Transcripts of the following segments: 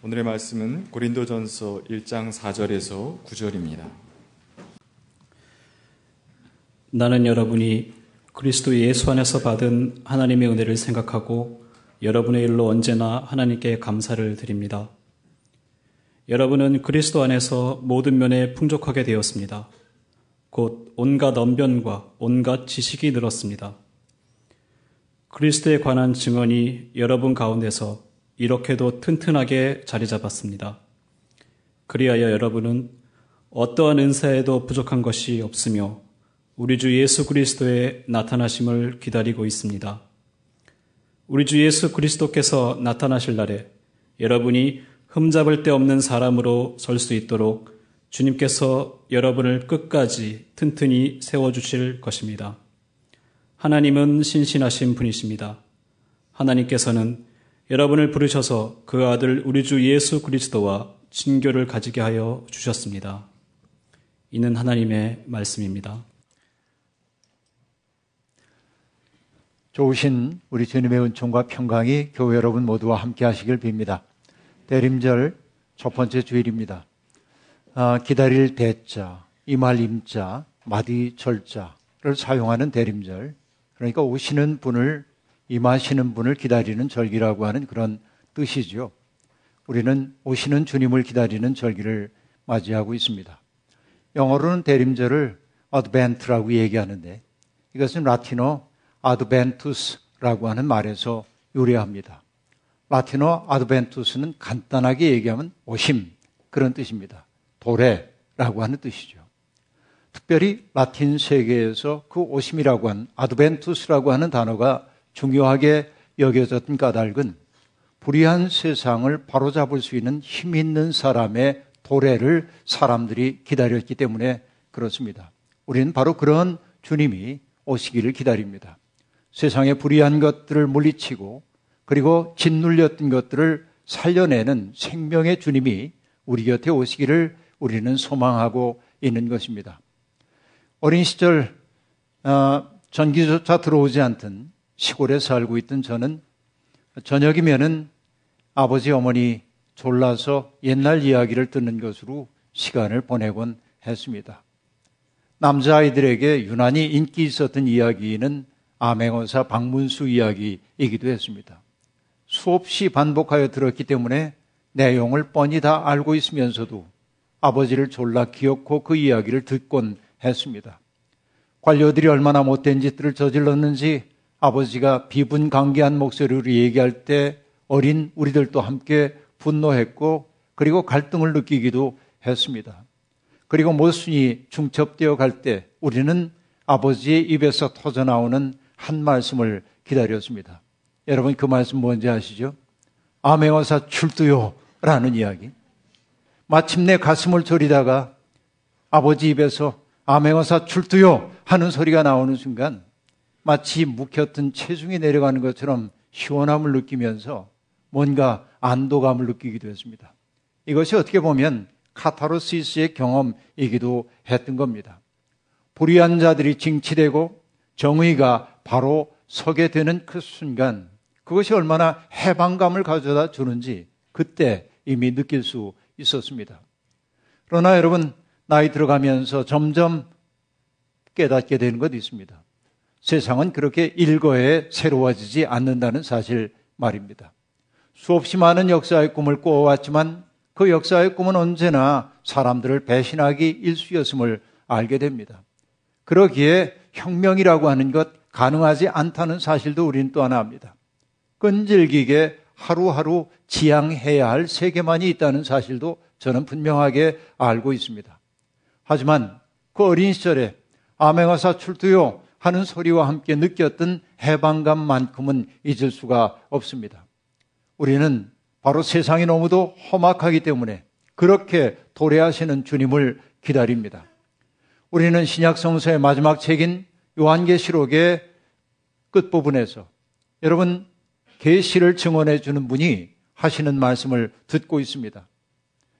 오늘의 말씀은 고린도전서 1장 4절에서 9절입니다. 나는 여러분이 그리스도 예수 안에서 받은 하나님의 은혜를 생각하고 여러분의 일로 언제나 하나님께 감사를 드립니다. 여러분은 그리스도 안에서 모든 면에 풍족하게 되었습니다. 곧 온갖 언변과 온갖 지식이 늘었습니다. 그리스도에 관한 증언이 여러분 가운데서 이렇게도 튼튼하게 자리 잡았습니다. 그리하여 여러분은 어떠한 은사에도 부족한 것이 없으며 우리 주 예수 그리스도의 나타나심을 기다리고 있습니다. 우리 주 예수 그리스도께서 나타나실 날에 여러분이 흠잡을 데 없는 사람으로 설 수 있도록 주님께서 여러분을 끝까지 튼튼히 세워주실 것입니다. 하나님은 신신하신 분이십니다. 하나님께서는 여러분을 부르셔서 그 아들 우리 주 예수 그리스도와 친교를 가지게 하여 주셨습니다. 이는 하나님의 말씀입니다. 좋으신 우리 주님의 은총과 평강이 교회 여러분 모두와 함께 하시길 빕니다. 대림절 첫 번째 주일입니다. 아, 기다릴 대자, 이말 임자, 마디 절자를 사용하는 대림절. 그러니까 오시는 분을 임하시는 분을 기다리는 절기라고 하는 그런 뜻이죠. 우리는 오시는 주님을 기다리는 절기를 맞이하고 있습니다. 영어로는 대림절을 어드벤트라고 얘기하는데 이것은 라틴어 아드벤투스라고 하는 말에서 유래합니다. 라틴어 아드벤투스는 간단하게 얘기하면 오심 그런 뜻입니다. 도래라고 하는 뜻이죠. 특별히 라틴 세계에서 그 오심이라고 한 아드벤투스라고 하는 단어가 중요하게 여겨졌던 까닭은 불의한 세상을 바로잡을 수 있는 힘 있는 사람의 도래를 사람들이 기다렸기 때문에 그렇습니다. 우리는 바로 그런 주님이 오시기를 기다립니다. 세상의 불의한 것들을 물리치고 그리고 짓눌렸던 것들을 살려내는 생명의 주님이 우리 곁에 오시기를 우리는 소망하고 있는 것입니다. 어린 시절 어, 전기조차 들어오지 않던 시골에 살고 있던 저는 저녁이면은 아버지 어머니 졸라서 옛날 이야기를 듣는 것으로 시간을 보내곤 했습니다. 남자아이들에게 유난히 인기 있었던 이야기는 암행어사 박문수 이야기이기도 했습니다. 수없이 반복하여 들었기 때문에 내용을 뻔히 다 알고 있으면서도 아버지를 졸라 기억고 그 이야기를 듣곤 했습니다. 관료들이 얼마나 못된 짓들을 저질렀는지 아버지가 비분강개한 목소리로 얘기할 때 어린 우리들도 함께 분노했고 그리고 갈등을 느끼기도 했습니다. 그리고 모순이 중첩되어 갈 때 우리는 아버지의 입에서 터져 나오는 한 말씀을 기다렸습니다. 여러분 그 말씀 뭔지 아시죠? 아메어사 출두요 라는 이야기. 마침내 가슴을 졸이다가 아버지 입에서 아메어사 출두요 하는 소리가 나오는 순간 마치 묵혔던 체중이 내려가는 것처럼 시원함을 느끼면서 뭔가 안도감을 느끼기도 했습니다. 이것이 어떻게 보면 카타로시스의 경험이기도 했던 겁니다. 불의한 자들이 징치되고 정의가 바로 서게 되는 그 순간 그것이 얼마나 해방감을 가져다 주는지 그때 이미 느낄 수 있었습니다. 그러나 여러분 나이 들어가면서 점점 깨닫게 되는 것이 있습니다. 세상은 그렇게 일거에 새로워지지 않는다는 사실 말입니다. 수없이 많은 역사의 꿈을 꾸어왔지만 그 역사의 꿈은 언제나 사람들을 배신하기 일쑤였음을 알게 됩니다. 그러기에 혁명이라고 하는 것 가능하지 않다는 사실도 우리는 또 하나 압니다. 끈질기게 하루하루 지향해야 할 세계만이 있다는 사실도 저는 분명하게 알고 있습니다. 하지만 그 어린 시절에 아맹어사 출두요 하는 소리와 함께 느꼈던 해방감만큼은 잊을 수가 없습니다. 우리는 바로 세상이 너무도 험악하기 때문에 그렇게 도래하시는 주님을 기다립니다. 우리는 신약 성서의 마지막 책인 요한계시록의 끝부분에서 여러분 계시를 증언해 주는 분이 하시는 말씀을 듣고 있습니다.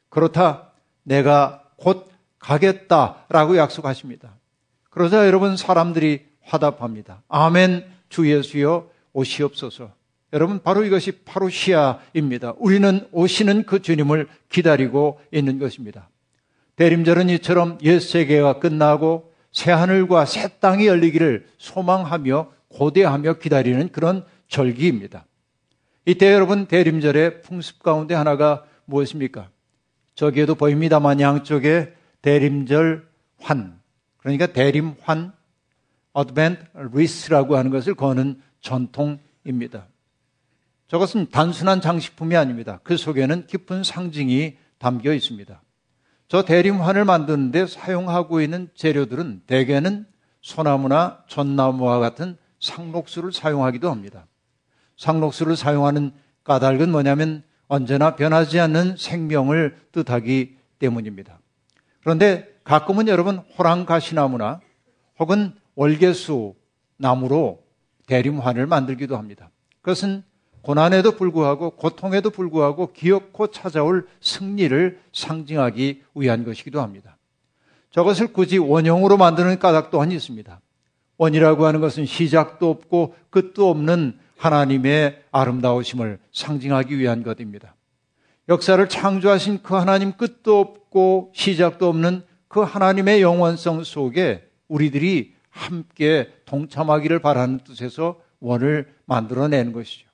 그렇다 내가 곧 가겠다라고 약속하십니다. 그러자 여러분 사람들이 화답합니다. 아멘 주 예수여 오시옵소서. 여러분, 바로 이것이 파루시아입니다. 우리는 오시는 그 주님을 기다리고 있는 것입니다. 대림절은 이처럼 옛 세계가 끝나고 새 하늘과 새 땅이 열리기를 소망하며 고대하며 기다리는 그런 절기입니다. 이때 여러분 대림절의 풍습 가운데 하나가 무엇입니까? 저기에도 보입니다만 양쪽에 대림절 환, 그러니까 대림환, Advent wreath라고 하는 것을 거는 전통입니다. 저것은 단순한 장식품이 아닙니다. 그 속에는 깊은 상징이 담겨 있습니다. 저 대림환을 만드는데 사용하고 있는 재료들은 대개는 소나무나 전나무와 같은 상록수를 사용하기도 합니다. 상록수를 사용하는 까닭은 뭐냐면 언제나 변하지 않는 생명을 뜻하기 때문입니다. 그런데 가끔은 여러분 호랑가시나무나 혹은 월계수 나무로 대림환을 만들기도 합니다. 그것은 고난에도 불구하고 고통에도 불구하고 기어코 찾아올 승리를 상징하기 위한 것이기도 합니다. 저것을 굳이 원형으로 만드는 까닭 또한 있습니다. 원이라고 하는 것은 시작도 없고 끝도 없는 하나님의 아름다우심을 상징하기 위한 것입니다. 역사를 창조하신 그 하나님 끝도 없고 시작도 없는 그 하나님의 영원성 속에 우리들이 함께 동참하기를 바라는 뜻에서 원을 만들어내는 것이죠.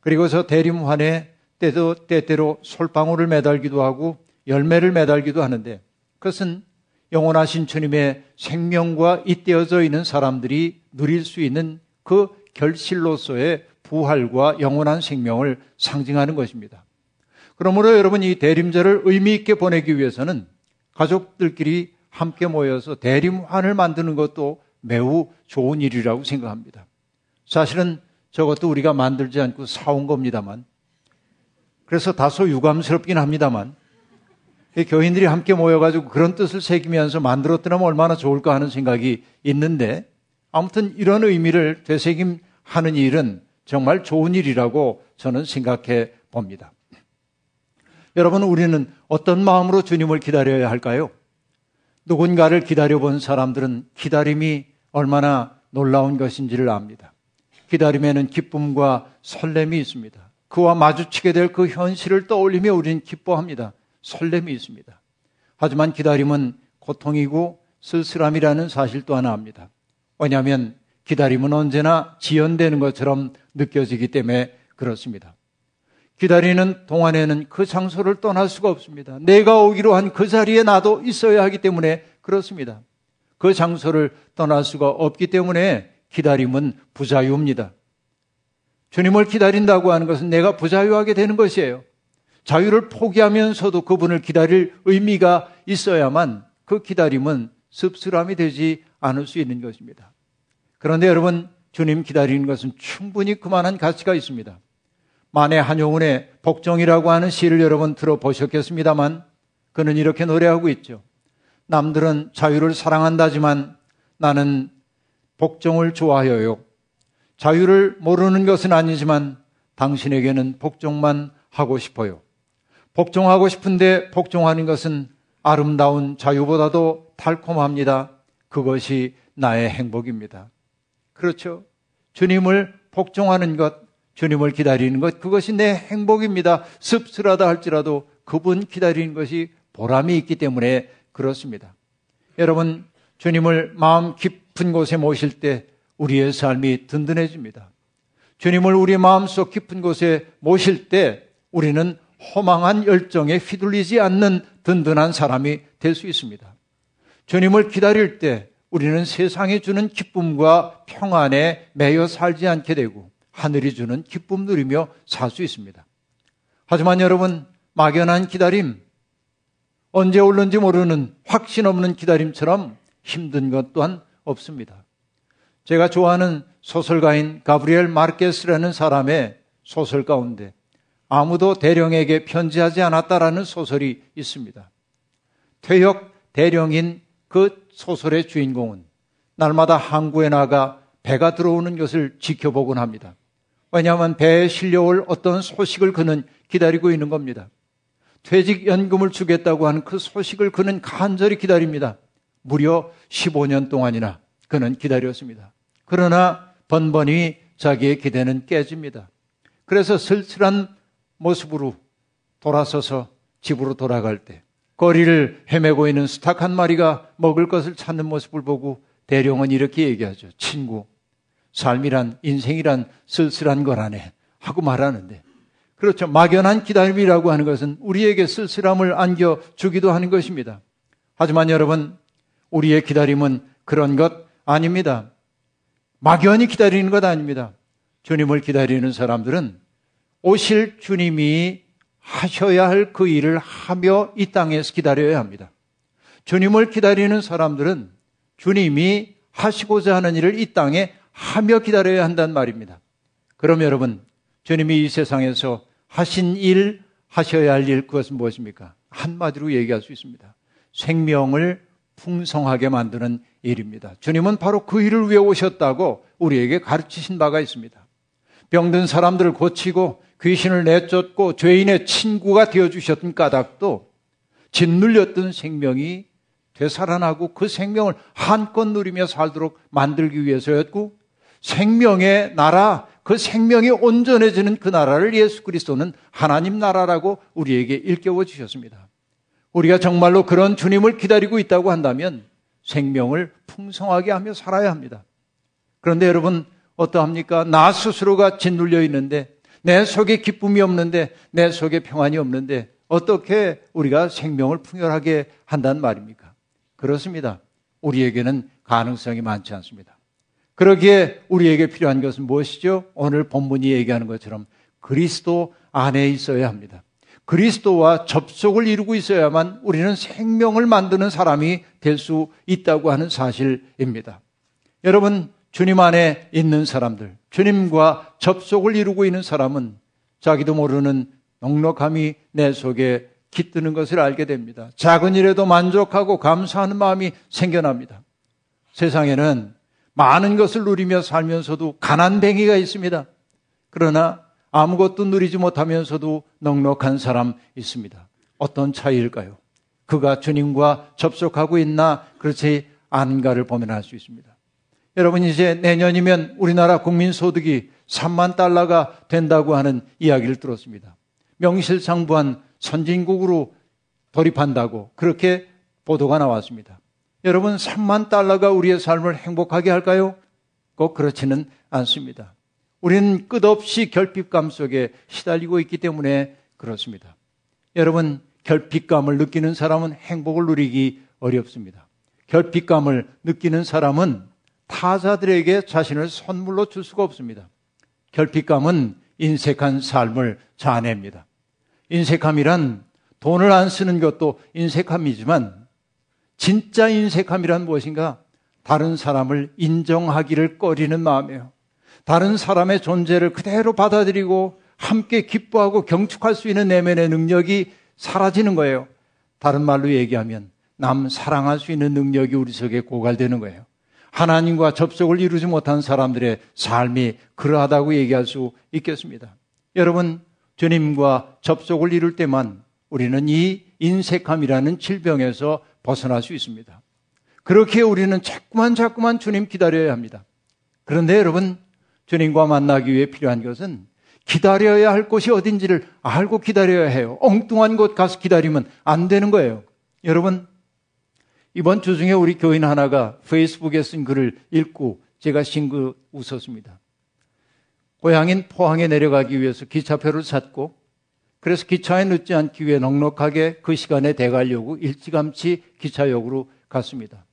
그리고서 대림환에 때도 때때로 솔방울을 매달기도 하고 열매를 매달기도 하는데 그것은 영원하신 주님의 생명과 잇대어져 있는 사람들이 누릴 수 있는 그 결실로서의 부활과 영원한 생명을 상징하는 것입니다. 그러므로 여러분 이 대림절을 의미 있게 보내기 위해서는 가족들끼리 함께 모여서 대림환을 만드는 것도 매우 좋은 일이라고 생각합니다. 사실은 저것도 우리가 만들지 않고 사온 겁니다만, 그래서 다소 유감스럽긴 합니다만, 교인들이 함께 모여가지고 그런 뜻을 새기면서 만들었더라면 얼마나 좋을까 하는 생각이 있는데, 아무튼 이런 의미를 되새김하는 일은 정말 좋은 일이라고 저는 생각해 봅니다. 여러분, 우리는 어떤 마음으로 주님을 기다려야 할까요? 누군가를 기다려본 사람들은 기다림이 얼마나 놀라운 것인지를 압니다. 기다림에는 기쁨과 설렘이 있습니다. 그와 마주치게 될 그 현실을 떠올리며 우리는 기뻐합니다. 설렘이 있습니다. 하지만 기다림은 고통이고 쓸쓸함이라는 사실 또 하나 압니다. 왜냐하면 기다림은 언제나 지연되는 것처럼 느껴지기 때문에 그렇습니다. 기다리는 동안에는 그 장소를 떠날 수가 없습니다. 내가 오기로 한 그 자리에 나도 있어야 하기 때문에 그렇습니다. 그 장소를 떠날 수가 없기 때문에 기다림은 부자유입니다. 주님을 기다린다고 하는 것은 내가 부자유하게 되는 것이에요. 자유를 포기하면서도 그분을 기다릴 의미가 있어야만 그 기다림은 씁쓸함이 되지 않을 수 있는 것입니다. 그런데 여러분, 주님 기다리는 것은 충분히 그만한 가치가 있습니다. 만해 한용운의 복종이라고 하는 시를 여러분 들어보셨겠습니다만 그는 이렇게 노래하고 있죠. 남들은 자유를 사랑한다지만 나는 복종을 좋아해요. 자유를 모르는 것은 아니지만 당신에게는 복종만 하고 싶어요. 복종하고 싶은데 복종하는 것은 아름다운 자유보다도 달콤합니다. 그것이 나의 행복입니다. 그렇죠. 주님을 복종하는 것, 주님을 기다리는 것, 그것이 내 행복입니다. 씁쓸하다 할지라도 그분 기다리는 것이 보람이 있기 때문에 그렇습니다. 여러분, 주님을 마음 깊은 곳에 모실 때 우리의 삶이 든든해집니다. 주님을 우리 마음속 깊은 곳에 모실 때 우리는 허망한 열정에 휘둘리지 않는 든든한 사람이 될 수 있습니다. 주님을 기다릴 때 우리는 세상에 주는 기쁨과 평안에 매여 살지 않게 되고 하늘이 주는 기쁨 누리며 살 수 있습니다. 하지만 여러분, 막연한 기다림, 언제 올는지 모르는 확신 없는 기다림처럼 힘든 것 또한 없습니다. 제가 좋아하는 소설가인 가브리엘 마르케스라는 사람의 소설 가운데 아무도 대령에게 편지하지 않았다라는 소설이 있습니다. 퇴역 대령인 그 소설의 주인공은 날마다 항구에 나가 배가 들어오는 것을 지켜보곤 합니다. 왜냐하면 배에 실려올 어떤 소식을 그는 기다리고 있는 겁니다. 퇴직연금을 주겠다고 하는 그 소식을 그는 간절히 기다립니다. 무려 15년 동안이나 그는 기다렸습니다. 그러나 번번이 자기의 기대는 깨집니다. 그래서 쓸쓸한 모습으로 돌아서서 집으로 돌아갈 때 거리를 헤매고 있는 수탉 한 마리가 먹을 것을 찾는 모습을 보고 대령은 이렇게 얘기하죠. 친구, 삶이란 인생이란 쓸쓸한 거라네 하고 말하는데 그렇죠. 막연한 기다림이라고 하는 것은 우리에게 쓸쓸함을 안겨 주기도 하는 것입니다. 하지만 여러분, 우리의 기다림은 그런 것 아닙니다. 막연히 기다리는 것 아닙니다. 주님을 기다리는 사람들은 오실 주님이 하셔야 할 그 일을 하며 이 땅에서 기다려야 합니다. 주님을 기다리는 사람들은 주님이 하시고자 하는 일을 이 땅에 하며 기다려야 한단 말입니다. 그럼 여러분, 주님이 이 세상에서 하신 일, 하셔야 할 일, 그것은 무엇입니까? 한마디로 얘기할 수 있습니다. 생명을 풍성하게 만드는 일입니다. 주님은 바로 그 일을 위해 오셨다고 우리에게 가르치신 바가 있습니다. 병든 사람들을 고치고 귀신을 내쫓고 죄인의 친구가 되어주셨던 까닭도 짓눌렸던 생명이 되살아나고 그 생명을 한껏 누리며 살도록 만들기 위해서였고 생명의 나라, 그 생명이 온전해지는 그 나라를 예수 그리스도는 하나님 나라라고 우리에게 일깨워 주셨습니다. 우리가 정말로 그런 주님을 기다리고 있다고 한다면 생명을 풍성하게 하며 살아야 합니다. 그런데 여러분, 어떠합니까? 나 스스로가 짓눌려 있는데, 내 속에 기쁨이 없는데, 내 속에 평안이 없는데, 어떻게 우리가 생명을 풍요하게 한단 말입니까? 그렇습니다. 우리에게는 가능성이 많지 않습니다. 그러기에 우리에게 필요한 것은 무엇이죠? 오늘 본문이 얘기하는 것처럼 그리스도 안에 있어야 합니다. 그리스도와 접속을 이루고 있어야만 우리는 생명을 만드는 사람이 될 수 있다고 하는 사실입니다. 여러분, 주님 안에 있는 사람들, 주님과 접속을 이루고 있는 사람은 자기도 모르는 넉넉함이 내 속에 깃드는 것을 알게 됩니다. 작은 일에도 만족하고 감사하는 마음이 생겨납니다. 세상에는 많은 것을 누리며 살면서도 가난뱅이가 있습니다. 그러나 아무것도 누리지 못하면서도 넉넉한 사람 있습니다. 어떤 차이일까요? 그가 주님과 접속하고 있나 그렇지 않은가를 보면 알 수 있습니다. 여러분 이제 내년이면 우리나라 국민 소득이 3만 달러가 된다고 하는 이야기를 들었습니다. 명실상부한 선진국으로 돌입한다고 그렇게 보도가 나왔습니다. 여러분 3만 달러가 우리의 삶을 행복하게 할까요? 꼭 그렇지는 않습니다. 우리는 끝없이 결핍감 속에 시달리고 있기 때문에 그렇습니다. 여러분, 결핍감을 느끼는 사람은 행복을 누리기 어렵습니다. 결핍감을 느끼는 사람은 타자들에게 자신을 선물로 줄 수가 없습니다. 결핍감은 인색한 삶을 자아냅니다. 인색함이란 돈을 안 쓰는 것도 인색함이지만 진짜 인색함이란 무엇인가? 다른 사람을 인정하기를 꺼리는 마음이에요. 다른 사람의 존재를 그대로 받아들이고 함께 기뻐하고 경축할 수 있는 내면의 능력이 사라지는 거예요. 다른 말로 얘기하면 남 사랑할 수 있는 능력이 우리 속에 고갈되는 거예요. 하나님과 접속을 이루지 못한 사람들의 삶이 그러하다고 얘기할 수 있겠습니다. 여러분, 주님과 접속을 이룰 때만 우리는 이 인색함이라는 질병에서 벗어날 수 있습니다. 그렇게 우리는 자꾸만 자꾸만 주님 기다려야 합니다. 그런데 여러분, 주님과 만나기 위해 필요한 것은 기다려야 할 곳이 어딘지를 알고 기다려야 해요. 엉뚱한 곳 가서 기다리면 안 되는 거예요. 여러분, 이번 주 중에 우리 교인 하나가 페이스북에 쓴 글을 읽고 제가 싱긋 웃었습니다. 고향인 포항에 내려가기 위해서 기차표를 샀고 그래서 기차에 늦지 않기 위해 넉넉하게 그 시간에 대가려고 일찌감치 기차역으로 갔습니다.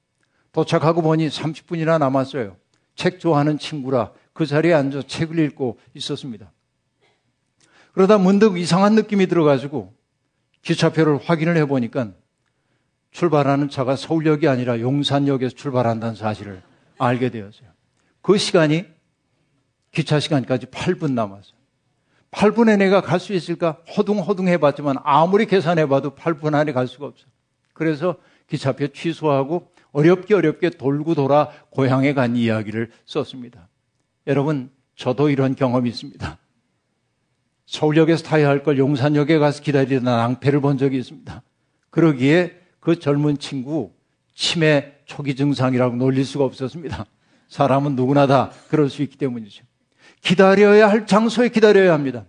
도착하고 보니 30분이나 남았어요. 책 좋아하는 친구라 그 자리에 앉아 책을 읽고 있었습니다. 그러다 문득 이상한 느낌이 들어가지고 기차표를 확인을 해보니까 출발하는 차가 서울역이 아니라 용산역에서 출발한다는 사실을 알게 되었어요. 그 시간이 기차 시간까지 8분 남았어요. 8분에 내가 갈 수 있을까? 허둥허둥 해봤지만 아무리 계산해봐도 8분 안에 갈 수가 없어요. 그래서 기차표 취소하고 어렵게 어렵게 돌고 돌아 고향에 간 이야기를 썼습니다. 여러분, 저도 이런 경험이 있습니다. 서울역에서 타야 할 걸 용산역에 가서 기다리던 낭패를 본 적이 있습니다. 그러기에 그 젊은 친구 치매 초기 증상이라고 놀릴 수가 없었습니다. 사람은 누구나 다 그럴 수 있기 때문이죠. 기다려야 할 장소에 기다려야 합니다.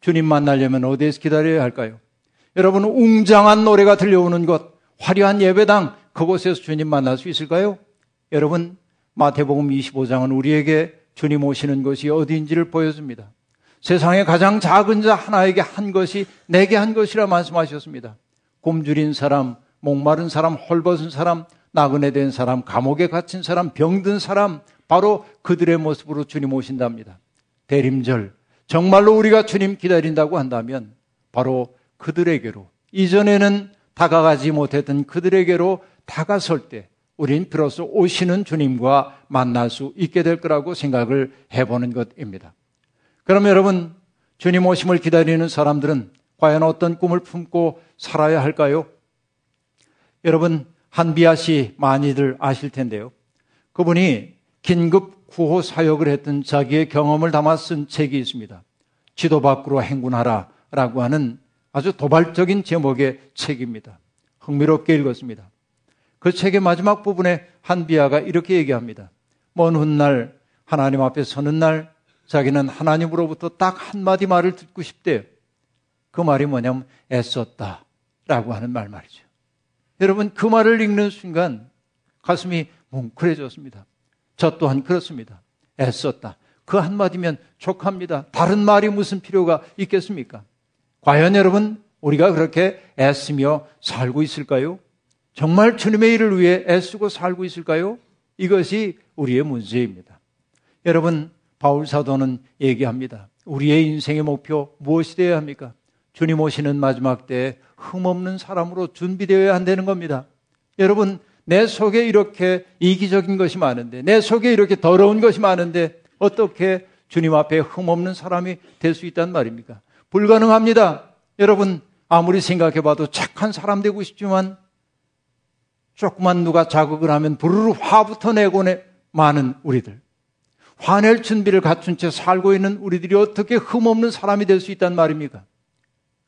주님 만나려면 어디에서 기다려야 할까요? 여러분, 웅장한 노래가 들려오는 곳, 화려한 예배당, 그곳에서 주님 만날 수 있을까요? 여러분, 마태복음 25장은 우리에게 주님 오시는 곳이 어디인지를 보여줍니다. 세상에 가장 작은 자 하나에게 한 것이 내게 한 것이라 말씀하셨습니다. 곰줄인 사람, 목마른 사람, 헐벗은 사람, 나그네 된 사람, 감옥에 갇힌 사람, 병든 사람, 바로 그들의 모습으로 주님 오신답니다. 대림절, 정말로 우리가 주님 기다린다고 한다면 바로 그들에게로, 이전에는 다가가지 못했던 그들에게로 다가설 때 우린 비로소 오시는 주님과 만날 수 있게 될 거라고 생각을 해보는 것입니다. 그럼 여러분, 주님 오심을 기다리는 사람들은 과연 어떤 꿈을 품고 살아야 할까요? 여러분, 한비아 씨 많이들 아실 텐데요. 그분이 긴급 구호 사역을 했던 자기의 경험을 담아 쓴 책이 있습니다. 지도 밖으로 행군하라 라고 하는 아주 도발적인 제목의 책입니다. 흥미롭게 읽었습니다. 그 책의 마지막 부분에 한비아가 이렇게 얘기합니다. 먼 훗날 하나님 앞에 서는 날 자기는 하나님으로부터 딱 한마디 말을 듣고 싶대요. 그 말이 뭐냐면 애썼다 라고 하는 말 말이죠. 여러분 그 말을 읽는 순간 가슴이 뭉클해졌습니다. 저 또한 그렇습니다. 애썼다. 그 한마디면 족합니다. 다른 말이 무슨 필요가 있겠습니까? 과연 여러분 우리가 그렇게 애쓰며 살고 있을까요? 정말 주님의 일을 위해 애쓰고 살고 있을까요? 이것이 우리의 문제입니다. 여러분, 바울 사도는 얘기합니다. 우리의 인생의 목표 무엇이 되어야 합니까? 주님 오시는 마지막 때에 흠없는 사람으로 준비되어야 한다는 겁니다. 여러분, 내 속에 이렇게 이기적인 것이 많은데, 내 속에 이렇게 더러운 것이 많은데, 어떻게 주님 앞에 흠없는 사람이 될 수 있단 말입니까? 불가능합니다. 여러분, 아무리 생각해 봐도 착한 사람 되고 싶지만, 조금만 누가 자극을 하면 부르르 화부터 내고 내 많은 우리들. 화낼 준비를 갖춘 채 살고 있는 우리들이 어떻게 흠없는 사람이 될 수 있단 말입니까?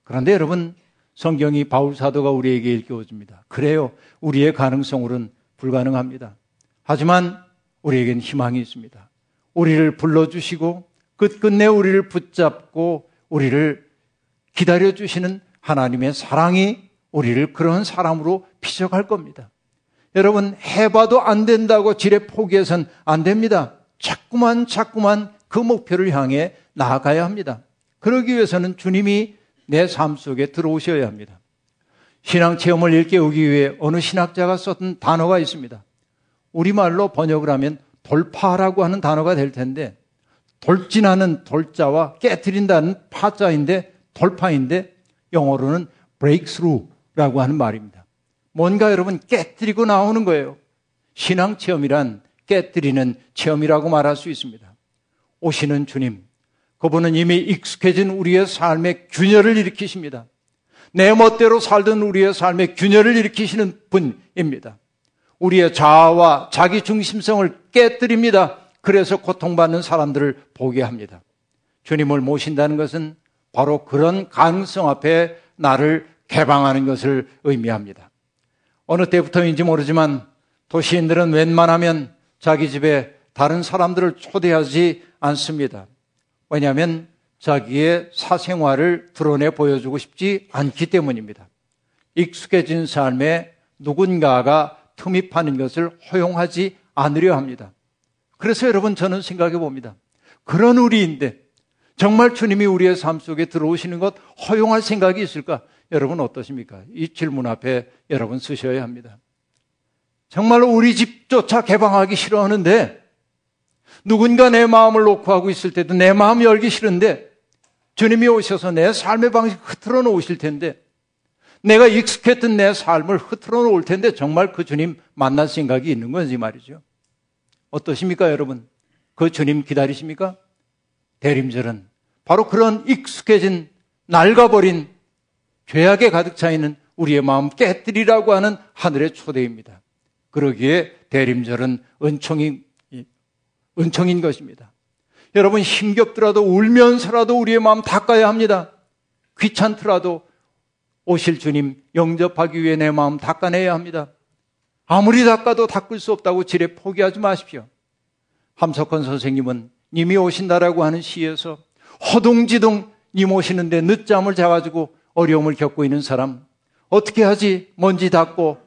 그런데 여러분, 성경이 바울 사도가 우리에게 일깨워줍니다. 그래요. 우리의 가능성으로는 불가능합니다. 하지만 우리에겐 희망이 있습니다. 우리를 불러주시고 끝끝내 우리를 붙잡고 우리를 기다려주시는 하나님의 사랑이 우리를 그런 사람으로 피적할 겁니다. 여러분 해봐도 안 된다고 지레 포기해선 안 됩니다. 자꾸만 자꾸만 그 목표를 향해 나아가야 합니다. 그러기 위해서는 주님이 내 삶 속에 들어오셔야 합니다. 신앙 체험을 일깨우기 위해 어느 신학자가 썼던 단어가 있습니다. 우리말로 번역을 하면 돌파라고 하는 단어가 될 텐데 돌진하는 돌자와 깨뜨린다는 파자인데 돌파인데 영어로는 breakthrough라고 하는 말입니다. 뭔가 여러분 깨뜨리고 나오는 거예요. 신앙 체험이란 깨뜨리는 체험이라고 말할 수 있습니다. 오시는 주님, 그분은 이미 익숙해진 우리의 삶의 균열을 일으키십니다. 내 멋대로 살던 우리의 삶의 균열을 일으키시는 분입니다. 우리의 자아와 자기 중심성을 깨뜨립니다. 그래서 고통받는 사람들을 보게 합니다. 주님을 모신다는 것은 바로 그런 가능성 앞에 나를 개방하는 것을 의미합니다. 어느 때부터인지 모르지만 도시인들은 웬만하면 자기 집에 다른 사람들을 초대하지 않습니다. 왜냐하면 자기의 사생활을 드러내 보여주고 싶지 않기 때문입니다. 익숙해진 삶에 누군가가 틈입하는 것을 허용하지 않으려 합니다. 그래서 여러분 저는 생각해 봅니다. 그런 우리인데 정말 주님이 우리의 삶 속에 들어오시는 것 허용할 생각이 있을까? 여러분 어떠십니까? 이 질문 앞에 여러분 쓰셔야 합니다. 정말로 우리 집조차 개방하기 싫어하는데 누군가 내 마음을 놓고 하고 있을 때도 내 마음 열기 싫은데 주님이 오셔서 내 삶의 방식 흐트러 놓으실 텐데 내가 익숙했던 내 삶을 흐트러 놓을 텐데 정말 그 주님 만날 생각이 있는 건지 말이죠. 어떠십니까, 여러분? 그 주님 기다리십니까? 대림절은 바로 그런 익숙해진 낡아버린 죄악에 가득 차 있는 우리의 마음 깨뜨리라고 하는 하늘의 초대입니다. 그러기에 대림절은 은총인, 은총인 것입니다. 여러분 힘겹더라도 울면서라도 우리의 마음 닦아야 합니다. 귀찮더라도 오실 주님 영접하기 위해 내 마음 닦아내야 합니다. 아무리 닦아도 닦을 수 없다고 지레 포기하지 마십시오. 함석헌 선생님은 님이 오신다라고 하는 시에서 허둥지둥 님 오시는데 늦잠을 자가지고 어려움을 겪고 있는 사람 어떻게 하지? 먼지 닦고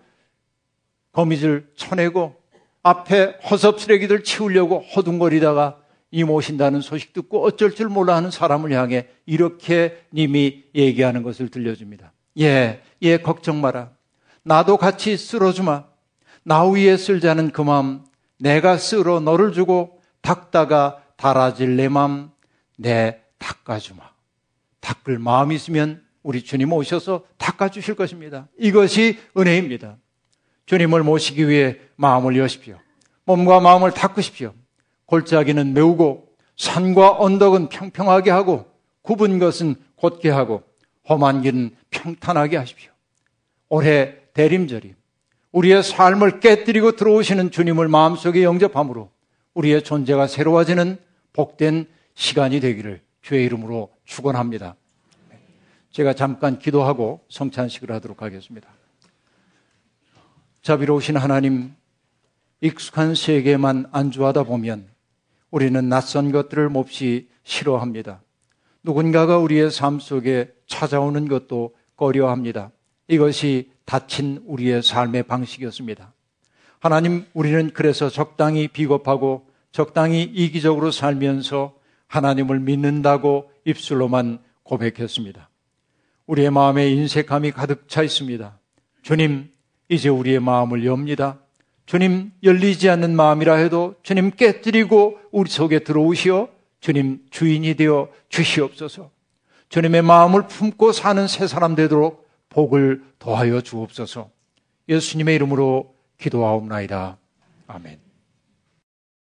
거미줄 쳐내고 앞에 허섭 쓰레기들 치우려고 허둥거리다가 님 오신다는 소식 듣고 어쩔 줄 몰라 하는 사람을 향해 이렇게 님이 얘기하는 것을 들려줍니다. 예, 예, 걱정 마라. 나도 같이 쓸어주마. 나 위에 쓸자는 그 마음, 내가 쓸어 너를 주고 닦다가 달아질 내 마음, 내 닦아주마. 닦을 마음 있으면 우리 주님 오셔서 닦아주실 것입니다. 이것이 은혜입니다. 주님을 모시기 위해 마음을 여십시오. 몸과 마음을 닦으십시오. 골짜기는 메우고 산과 언덕은 평평하게 하고 굽은 것은 곧게 하고 험한 길은 평탄하게 하십시오. 올해 대림절이 우리의 삶을 깨뜨리고 들어오시는 주님을 마음속에 영접함으로 우리의 존재가 새로워지는 복된 시간이 되기를 주의 이름으로 축원합니다. 제가 잠깐 기도하고 성찬식을 하도록 하겠습니다. 자비로우신 하나님, 익숙한 세계만 안주하다 보면 우리는 낯선 것들을 몹시 싫어합니다. 누군가가 우리의 삶 속에 찾아오는 것도 꺼려합니다. 이것이 다친 우리의 삶의 방식이었습니다. 하나님, 우리는 그래서 적당히 비겁하고 적당히 이기적으로 살면서 하나님을 믿는다고 입술로만 고백했습니다. 우리의 마음에 인색함이 가득 차 있습니다. 주님, 이제 우리의 마음을 엽니다. 주님, 열리지 않는 마음이라 해도 주님 깨뜨리고 우리 속에 들어오시어 주님 주인이 되어 주시옵소서. 주님의 마음을 품고 사는 새 사람 되도록 복을 더하여 주옵소서. 예수님의 이름으로 기도하옵나이다. 아멘.